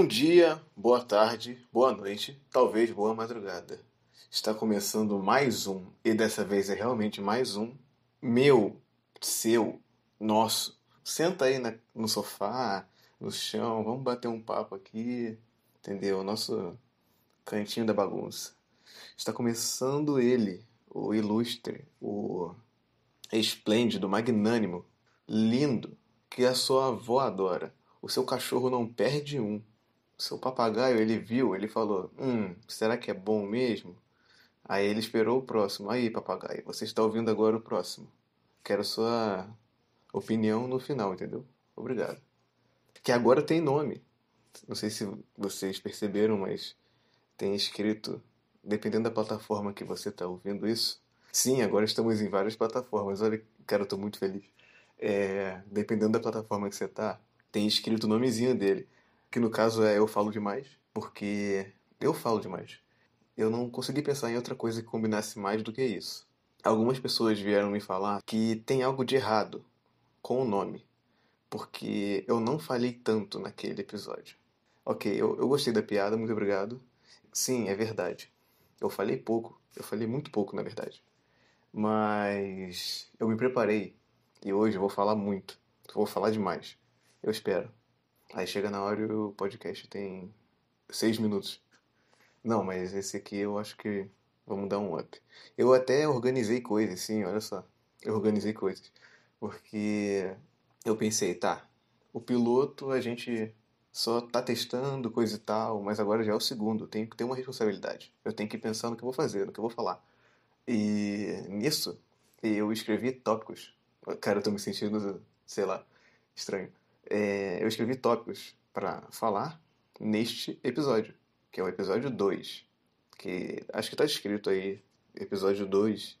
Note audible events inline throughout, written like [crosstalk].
Bom dia, boa tarde, boa noite, talvez boa madrugada. Está começando mais um, e dessa vez é realmente mais um, meu, seu, nosso. Senta aí na, no sofá, no chão, vamos bater um papo aqui, entendeu? Nosso cantinho da bagunça. Está começando ele, o ilustre, o esplêndido, magnânimo, lindo, que a sua avó adora. O seu cachorro não perde um. Seu papagaio, ele viu, ele falou: Hum, será que é bom mesmo? Aí ele esperou o próximo. Aí, papagaio, você está ouvindo agora o próximo. Quero sua opinião no final, entendeu? Obrigado. Que agora tem nome. Não sei se vocês perceberam, mas tem escrito, dependendo da plataforma que você está ouvindo isso. Sim, agora estamos em várias plataformas. Olha, cara, eu estou muito feliz. É, dependendo da plataforma que você está, tem escrito o nomezinho dele. Que no caso é Eu Falo Demais, porque eu falo demais. Eu não consegui pensar em outra coisa que combinasse mais do que isso. Algumas pessoas vieram me falar que tem algo de errado com o nome, porque eu não falei tanto naquele episódio. Ok, eu, eu gostei da piada, muito obrigado. Sim, é verdade. Eu falei pouco, eu falei muito pouco, na verdade. Mas eu me preparei e hoje eu vou falar muito. Vou falar demais. Eu espero. Aí chega na hora e o podcast tem seis minutos. Não, mas esse aqui eu acho que vamos dar um up. Eu até organizei coisas, sim, olha só. Eu organizei coisas. Porque eu pensei, tá, o piloto a gente só tá testando coisa e tal, mas agora já é o segundo, eu tenho que ter uma responsabilidade. Eu tenho que pensar no que eu vou fazer, no que eu vou falar. E nisso, eu escrevi tópicos. Cara, eu tô me sentindo, sei lá, estranho. É, eu escrevi tópicos para falar neste episódio, que é o episódio 2. Que acho que tá escrito aí, episódio 2.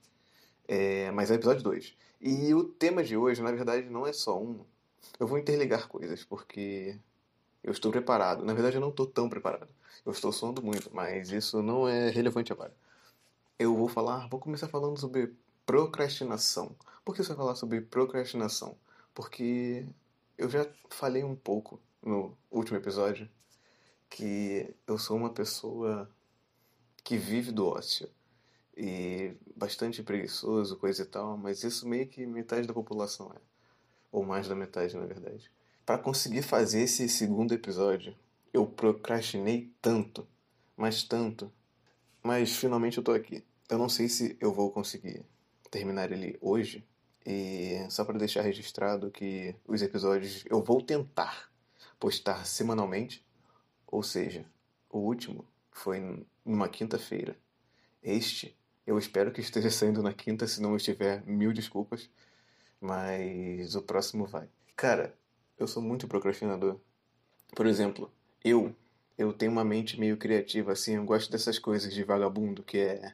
É, mas é o episódio 2. E o tema de hoje, na verdade, não é só um. Eu vou interligar coisas, porque eu estou preparado. Na verdade, eu não estou tão preparado. Eu estou soando muito, mas isso não é relevante agora. Eu vou falar, vou começar falando sobre procrastinação. Por que você vai falar sobre procrastinação? Porque eu já falei um pouco no último episódio que eu sou uma pessoa que vive do ócio e bastante preguiçoso, coisa e tal, mas isso meio que metade da população é, ou mais da metade, na verdade. Para conseguir fazer esse segundo episódio, eu procrastinei tanto, mas tanto, mas finalmente eu tô aqui. Eu não sei se eu vou conseguir terminar ele hoje, e só para deixar registrado que os episódios eu vou tentar postar semanalmente, ou seja, o último foi numa quinta-feira. Este eu espero que esteja saindo na quinta, se não estiver, mil desculpas, mas o próximo vai. Cara, eu sou muito procrastinador. Por exemplo, eu eu tenho uma mente meio criativa assim, eu gosto dessas coisas de vagabundo, que é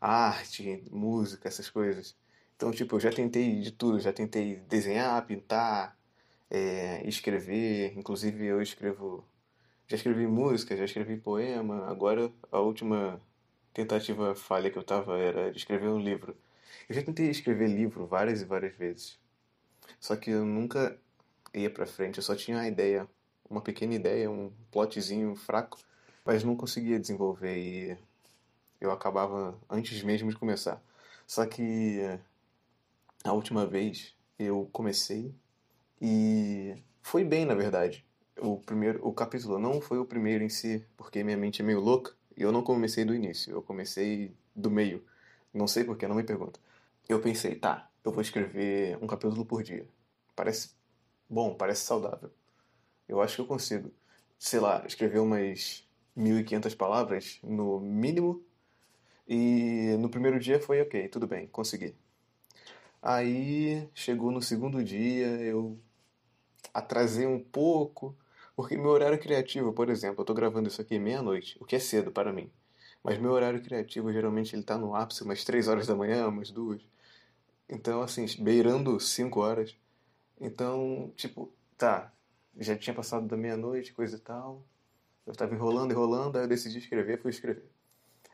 arte, música, essas coisas. Então, tipo, eu já tentei de tudo, já tentei desenhar, pintar, é, escrever, inclusive eu escrevo, já escrevi música, já escrevi poema, agora a última tentativa falha que eu tava era de escrever um livro. Eu já tentei escrever livro várias e várias vezes, só que eu nunca ia pra frente, eu só tinha uma ideia, uma pequena ideia, um plotzinho fraco, mas não conseguia desenvolver e eu acabava antes mesmo de começar. Só que a última vez eu comecei e foi bem, na verdade. O primeiro, o capítulo não foi o primeiro em si, porque minha mente é meio louca e eu não comecei do início, eu comecei do meio. Não sei porque, não me pergunta. Eu pensei, tá, eu vou escrever um capítulo por dia. Parece bom, parece saudável. Eu acho que eu consigo, sei lá, escrever umas 1500 palavras no mínimo. E no primeiro dia foi ok, tudo bem, consegui. Aí chegou no segundo dia, eu atrasei um pouco, porque meu horário criativo, por exemplo, eu estou gravando isso aqui meia-noite, o que é cedo para mim. Mas meu horário criativo geralmente ele tá no ápice umas 3 horas da manhã, umas duas. Então, assim, beirando 5 horas. Então, tipo, tá, já tinha passado da meia-noite, coisa e tal. Eu estava enrolando, enrolando, aí eu decidi escrever, fui escrever.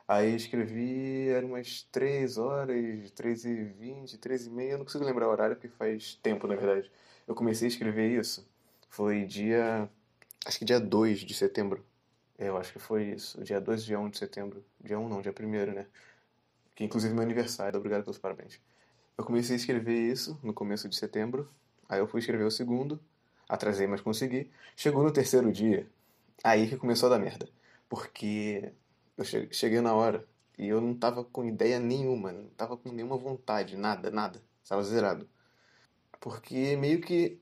Aí escrevi, eram umas 3 horas, 3 e 20, 3 e meia, eu não consigo lembrar o horário porque faz tempo, na verdade. Eu comecei a escrever isso, foi dia Acho que dia 2 de setembro. É, eu acho que foi isso. Dia 2 dia 1 de setembro. Dia 1 não, dia 1 né? Que inclusive é meu aniversário. Obrigado pelos parabéns. Eu comecei a escrever isso no começo de setembro. Aí eu fui escrever o segundo. Atrasei, mas consegui. Chegou no terceiro dia. Aí que começou a dar merda. Porque eu cheguei na hora e eu não tava com ideia nenhuma. Não tava com nenhuma vontade. Nada, nada. Estava zerado. Porque meio que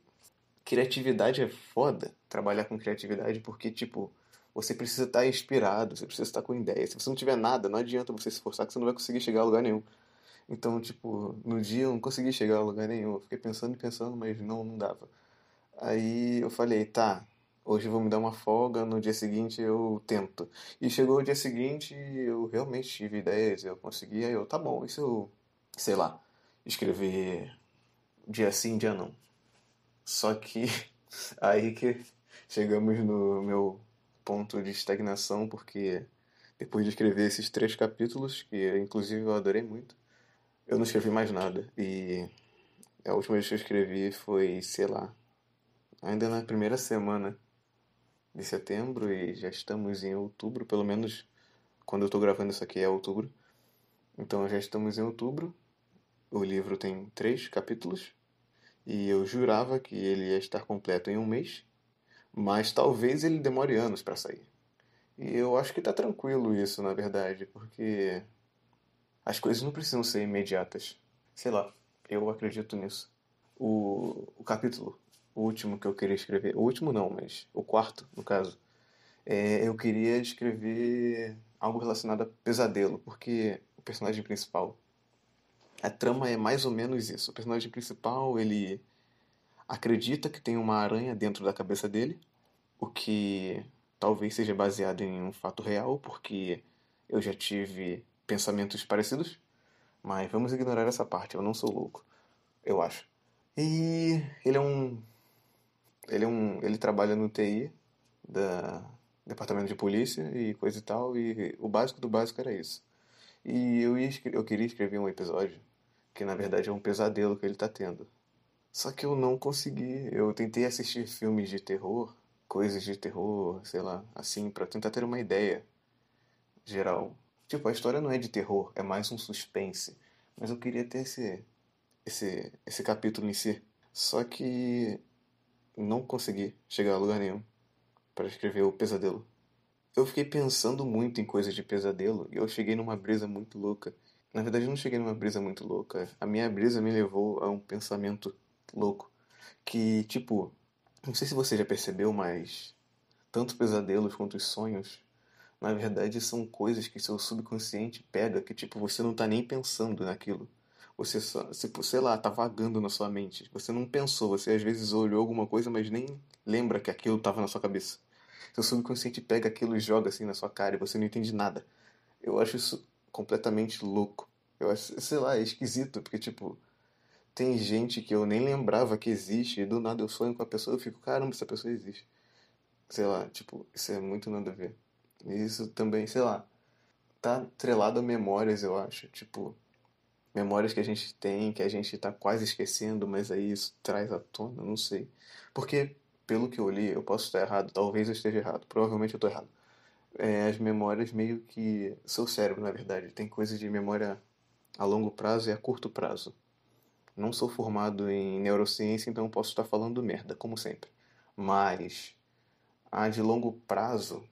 criatividade é foda trabalhar com criatividade, porque, tipo, você precisa estar inspirado, você precisa estar com ideia. Se você não tiver nada, não adianta você se esforçar que você não vai conseguir chegar a lugar nenhum. Então, tipo, no dia eu não consegui chegar a lugar nenhum. Eu fiquei pensando e pensando, mas não, não dava. Aí eu falei, tá, hoje vou me dar uma folga, no dia seguinte eu tento. E chegou o dia seguinte eu realmente tive ideias, eu consegui, aí eu, tá bom, isso eu, sei lá, escrever dia sim, dia não. Só que [laughs] aí que chegamos no meu ponto de estagnação, porque depois de escrever esses três capítulos, que inclusive eu adorei muito, eu não escrevi mais nada. E a última vez que eu escrevi foi, sei lá, ainda na primeira semana de setembro e já estamos em outubro, pelo menos quando eu estou gravando isso aqui é outubro. Então já estamos em outubro. O livro tem três capítulos e eu jurava que ele ia estar completo em um mês, mas talvez ele demore anos para sair. E eu acho que está tranquilo isso, na verdade, porque as coisas não precisam ser imediatas. Sei lá, eu acredito nisso. O, o capítulo, o último que eu queria escrever, o último não, mas o quarto, no caso, é, eu queria escrever algo relacionado a pesadelo, porque o personagem principal a trama é mais ou menos isso. O personagem principal, ele acredita que tem uma aranha dentro da cabeça dele, o que talvez seja baseado em um fato real, porque eu já tive pensamentos parecidos, mas vamos ignorar essa parte, eu não sou louco, eu acho. E ele é um ele é um ele trabalha no TI da departamento de polícia e coisa e tal, e o básico do básico era isso. E eu ia, eu queria escrever um episódio que na verdade é um pesadelo que ele está tendo. Só que eu não consegui. Eu tentei assistir filmes de terror, coisas de terror, sei lá, assim, para tentar ter uma ideia geral. Tipo, a história não é de terror, é mais um suspense. Mas eu queria ter esse, esse, esse capítulo em si. Só que não consegui chegar a lugar nenhum para escrever o pesadelo. Eu fiquei pensando muito em coisas de pesadelo e eu cheguei numa brisa muito louca na verdade, eu não cheguei numa brisa muito louca. A minha brisa me levou a um pensamento louco. Que, tipo, não sei se você já percebeu, mas tanto pesadelos quanto os sonhos, na verdade, são coisas que seu subconsciente pega, que, tipo, você não tá nem pensando naquilo. Você só, sei lá, tá vagando na sua mente. Você não pensou, você às vezes olhou alguma coisa, mas nem lembra que aquilo tava na sua cabeça. Seu subconsciente pega aquilo e joga assim na sua cara e você não entende nada. Eu acho isso completamente louco. Eu acho, sei lá, é esquisito, porque, tipo, tem gente que eu nem lembrava que existe, e do nada eu sonho com a pessoa, eu fico, caramba, essa pessoa existe. Sei lá, tipo, isso é muito nada a ver. E isso também, sei lá, tá atrelado a memórias, eu acho. Tipo, memórias que a gente tem, que a gente tá quase esquecendo, mas aí isso traz à tona, não sei. Porque, pelo que eu li, eu posso estar errado, talvez eu esteja errado, provavelmente eu tô errado é, as memórias meio que. Seu cérebro, na verdade, tem coisas de memória a longo prazo e a curto prazo. Não sou formado em neurociência, então posso estar falando merda, como sempre. Mas a de longo prazo,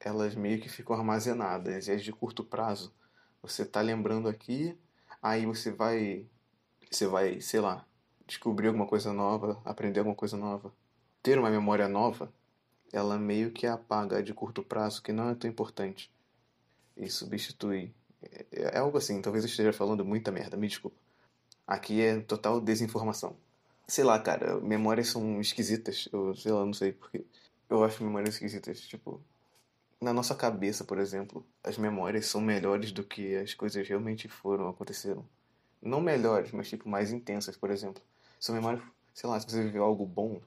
elas meio que ficam armazenadas. E as de curto prazo, você está lembrando aqui, aí você vai. Você vai, sei lá, descobrir alguma coisa nova, aprender alguma coisa nova, ter uma memória nova ela meio que apaga de curto prazo, que não é tão importante, e substitui. É, é algo assim, talvez eu esteja falando muita merda, me desculpa. Aqui é total desinformação. Sei lá, cara, memórias são esquisitas, eu sei lá, não sei porque. Eu acho memórias esquisitas, tipo. Na nossa cabeça, por exemplo, as memórias são melhores do que as coisas realmente foram, aconteceram. Não melhores, mas tipo mais intensas, por exemplo. São memórias, sei lá, se você viveu algo bom,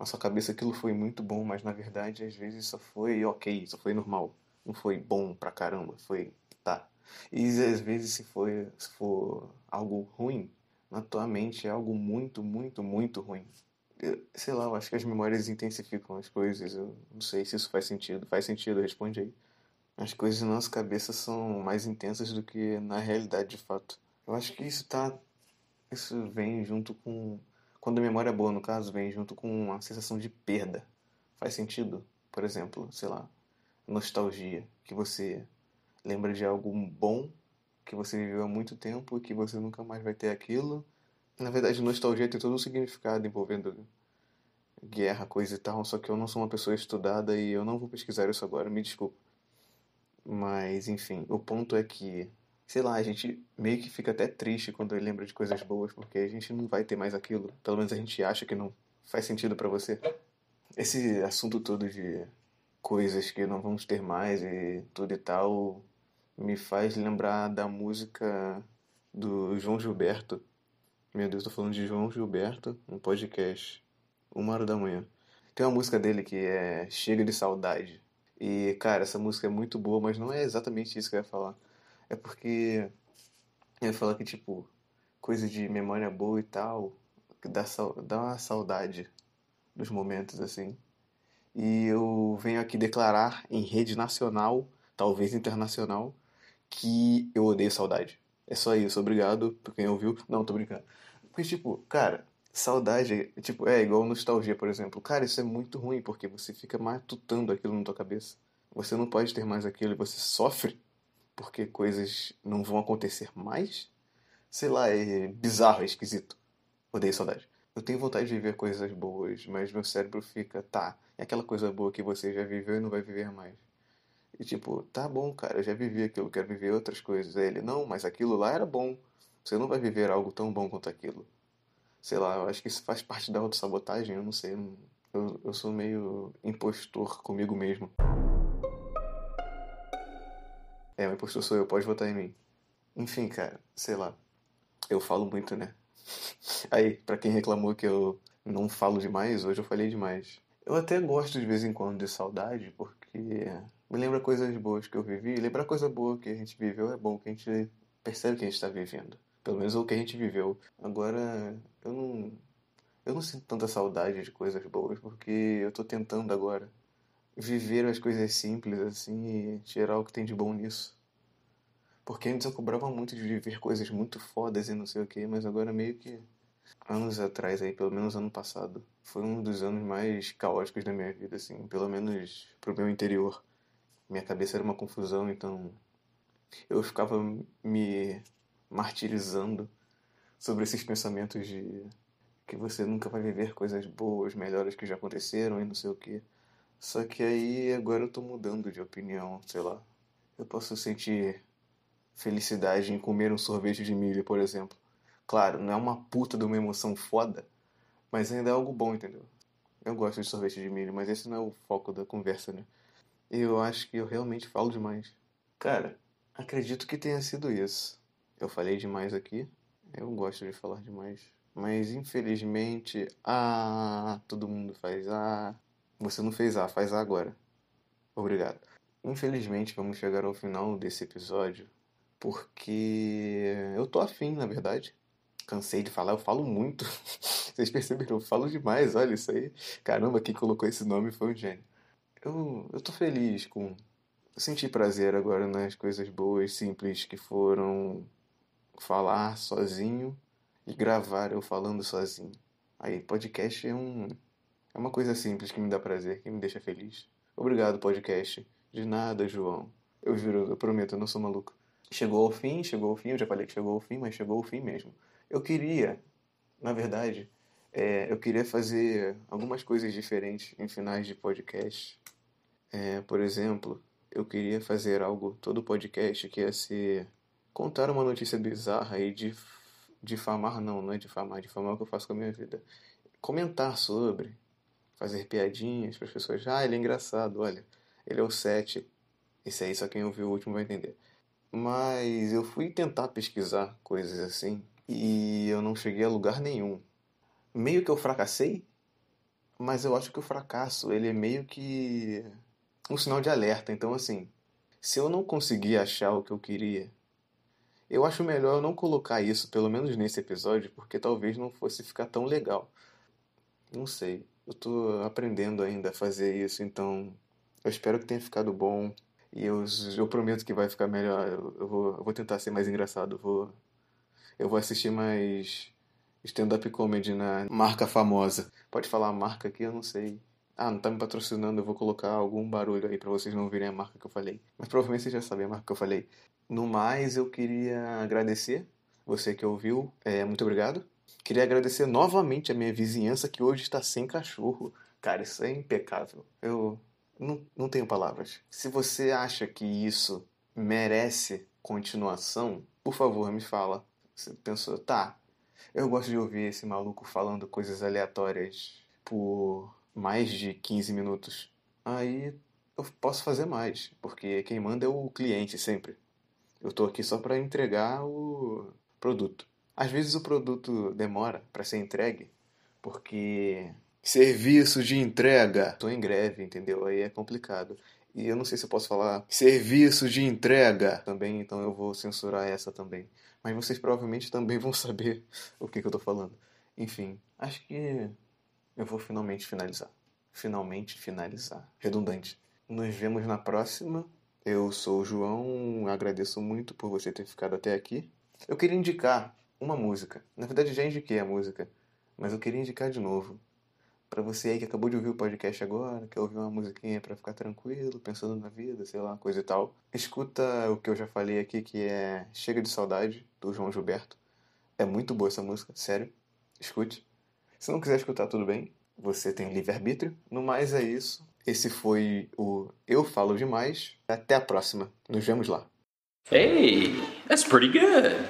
na sua cabeça aquilo foi muito bom, mas na verdade às vezes só foi ok, só foi normal. Não foi bom pra caramba, foi tá. E às vezes se, foi, se for algo ruim, na tua mente é algo muito, muito, muito ruim. Sei lá, eu acho que as memórias intensificam as coisas. Eu não sei se isso faz sentido. Faz sentido, responde aí. As coisas na nossa cabeça são mais intensas do que na realidade de fato. Eu acho que isso tá. Isso vem junto com. Quando a memória é boa, no caso, vem junto com uma sensação de perda. Faz sentido? Por exemplo, sei lá, nostalgia. Que você lembra de algo bom que você viveu há muito tempo e que você nunca mais vai ter aquilo. Na verdade, nostalgia tem todo um significado envolvendo guerra, coisa e tal, só que eu não sou uma pessoa estudada e eu não vou pesquisar isso agora, me desculpa. Mas, enfim, o ponto é que, sei lá, a gente meio que fica até triste quando lembra de coisas boas, porque a gente não vai ter mais aquilo. Pelo menos a gente acha que não faz sentido para você. Esse assunto todo de coisas que não vamos ter mais e tudo e tal me faz lembrar da música do João Gilberto. Meu Deus, tô falando de João Gilberto, um podcast, uma hora da manhã. Tem uma música dele que é Chega de Saudade. E, cara, essa música é muito boa, mas não é exatamente isso que eu ia falar. É porque eu ia falar que, tipo, coisa de memória boa e tal, dá, dá uma saudade dos momentos, assim. E eu venho aqui declarar em rede nacional, talvez internacional, que eu odeio saudade. É só isso, obrigado por quem ouviu. Não, tô brincando. Porque, tipo, cara, saudade, tipo, é igual nostalgia, por exemplo. Cara, isso é muito ruim, porque você fica matutando aquilo na tua cabeça. Você não pode ter mais aquilo e você sofre porque coisas não vão acontecer mais. Sei lá, é bizarro, é esquisito. Odeio saudade. Eu tenho vontade de viver coisas boas, mas meu cérebro fica, tá, é aquela coisa boa que você já viveu e não vai viver mais. E tipo, tá bom, cara, eu já vivi aquilo, quero viver outras coisas. Aí ele, não, mas aquilo lá era bom. Você não vai viver algo tão bom quanto aquilo. Sei lá, eu acho que isso faz parte da autossabotagem, eu não sei. Eu, eu sou meio impostor comigo mesmo. É, o impostor sou eu, pode votar em mim. Enfim, cara, sei lá. Eu falo muito, né? [laughs] Aí, pra quem reclamou que eu não falo demais, hoje eu falei demais. Eu até gosto de vez em quando de saudade, porque me lembra coisas boas que eu vivi. Lembrar coisa boa que a gente viveu é bom, que a gente percebe que a gente está vivendo. Pelo menos o que a gente viveu. Agora, eu não. Eu não sinto tanta saudade de coisas boas, porque eu estou tentando agora viver as coisas simples assim e tirar o que tem de bom nisso. Porque antes eu cobrava muito de viver coisas muito fodas e não sei o que, mas agora meio que anos atrás aí, pelo menos ano passado, foi um dos anos mais caóticos da minha vida, assim, pelo menos pro meu interior minha cabeça era uma confusão, então eu ficava me martirizando sobre esses pensamentos de que você nunca vai viver coisas boas, melhores que já aconteceram e não sei o que. Só que aí agora eu tô mudando de opinião, sei lá. Eu posso sentir felicidade em comer um sorvete de milho, por exemplo. Claro, não é uma puta de uma emoção foda, mas ainda é algo bom, entendeu? Eu gosto de sorvete de milho, mas esse não é o foco da conversa, né? Eu acho que eu realmente falo demais. Cara, acredito que tenha sido isso. Eu falei demais aqui. Eu gosto de falar demais. Mas infelizmente, ah, todo mundo faz ah. Você não fez ah, faz ah agora. Obrigado. Infelizmente, vamos chegar ao final desse episódio porque eu tô afim, na verdade. Cansei de falar, eu falo muito. [laughs] Vocês perceberam? Eu falo demais, olha isso aí. Caramba, quem colocou esse nome foi um gênio eu, eu tô feliz com. Eu senti prazer agora nas coisas boas, simples que foram falar sozinho e gravar eu falando sozinho. Aí, podcast é um. É uma coisa simples que me dá prazer, que me deixa feliz. Obrigado, podcast. De nada, João. Eu juro, eu prometo, eu não sou maluco. Chegou ao fim, chegou ao fim, eu já falei que chegou ao fim, mas chegou ao fim mesmo. Eu queria, na verdade, é, eu queria fazer algumas coisas diferentes em finais de podcast. É, por exemplo, eu queria fazer algo todo podcast que ia ser contar uma notícia bizarra e dif difamar, não, não é difamar, difamar é o que eu faço com a minha vida. Comentar sobre, fazer piadinhas para as pessoas. Ah, ele é engraçado, olha, ele é o 7. Esse aí só quem ouviu o último vai entender. Mas eu fui tentar pesquisar coisas assim e eu não cheguei a lugar nenhum. Meio que eu fracassei, mas eu acho que o fracasso ele é meio que um sinal de alerta. Então, assim, se eu não conseguir achar o que eu queria, eu acho melhor eu não colocar isso, pelo menos nesse episódio, porque talvez não fosse ficar tão legal. Não sei. Eu tô aprendendo ainda a fazer isso, então eu espero que tenha ficado bom. E eu, eu prometo que vai ficar melhor. Eu, eu, vou, eu vou tentar ser mais engraçado. Eu vou, eu vou assistir mais stand-up comedy na marca famosa. Pode falar a marca aqui? Eu não sei. Ah, não tá me patrocinando, eu vou colocar algum barulho aí para vocês não ouvirem a marca que eu falei. Mas provavelmente vocês já sabem a marca que eu falei. No mais, eu queria agradecer você que ouviu. É, muito obrigado. Queria agradecer novamente a minha vizinhança que hoje está sem cachorro. Cara, isso é impecável. Eu não, não tenho palavras. Se você acha que isso merece continuação, por favor, me fala. Você pensou, tá, eu gosto de ouvir esse maluco falando coisas aleatórias por mais de 15 minutos. Aí eu posso fazer mais, porque quem manda é o cliente sempre. Eu estou aqui só para entregar o produto. Às vezes o produto demora para ser entregue, porque serviço de entrega, estou em greve, entendeu? Aí é complicado. E eu não sei se eu posso falar serviço de entrega também, então eu vou censurar essa também. Mas vocês provavelmente também vão [laughs] saber o que, que eu estou falando. Enfim, acho que eu vou finalmente finalizar. Finalmente finalizar. Redundante. Nos vemos na próxima. Eu sou o João, agradeço muito por você ter ficado até aqui. Eu queria indicar uma música. Na verdade, já indiquei a música, mas eu queria indicar de novo. Para você aí que acabou de ouvir o podcast agora, quer ouvir uma musiquinha para ficar tranquilo, pensando na vida, sei lá, coisa e tal. Escuta o que eu já falei aqui, que é Chega de Saudade, do João Gilberto. É muito boa essa música, sério. Escute. Se não quiser escutar, tudo bem. Você tem livre-arbítrio. No mais é isso. Esse foi o Eu Falo Demais. Até a próxima. Nos vemos lá. Hey, that's pretty good.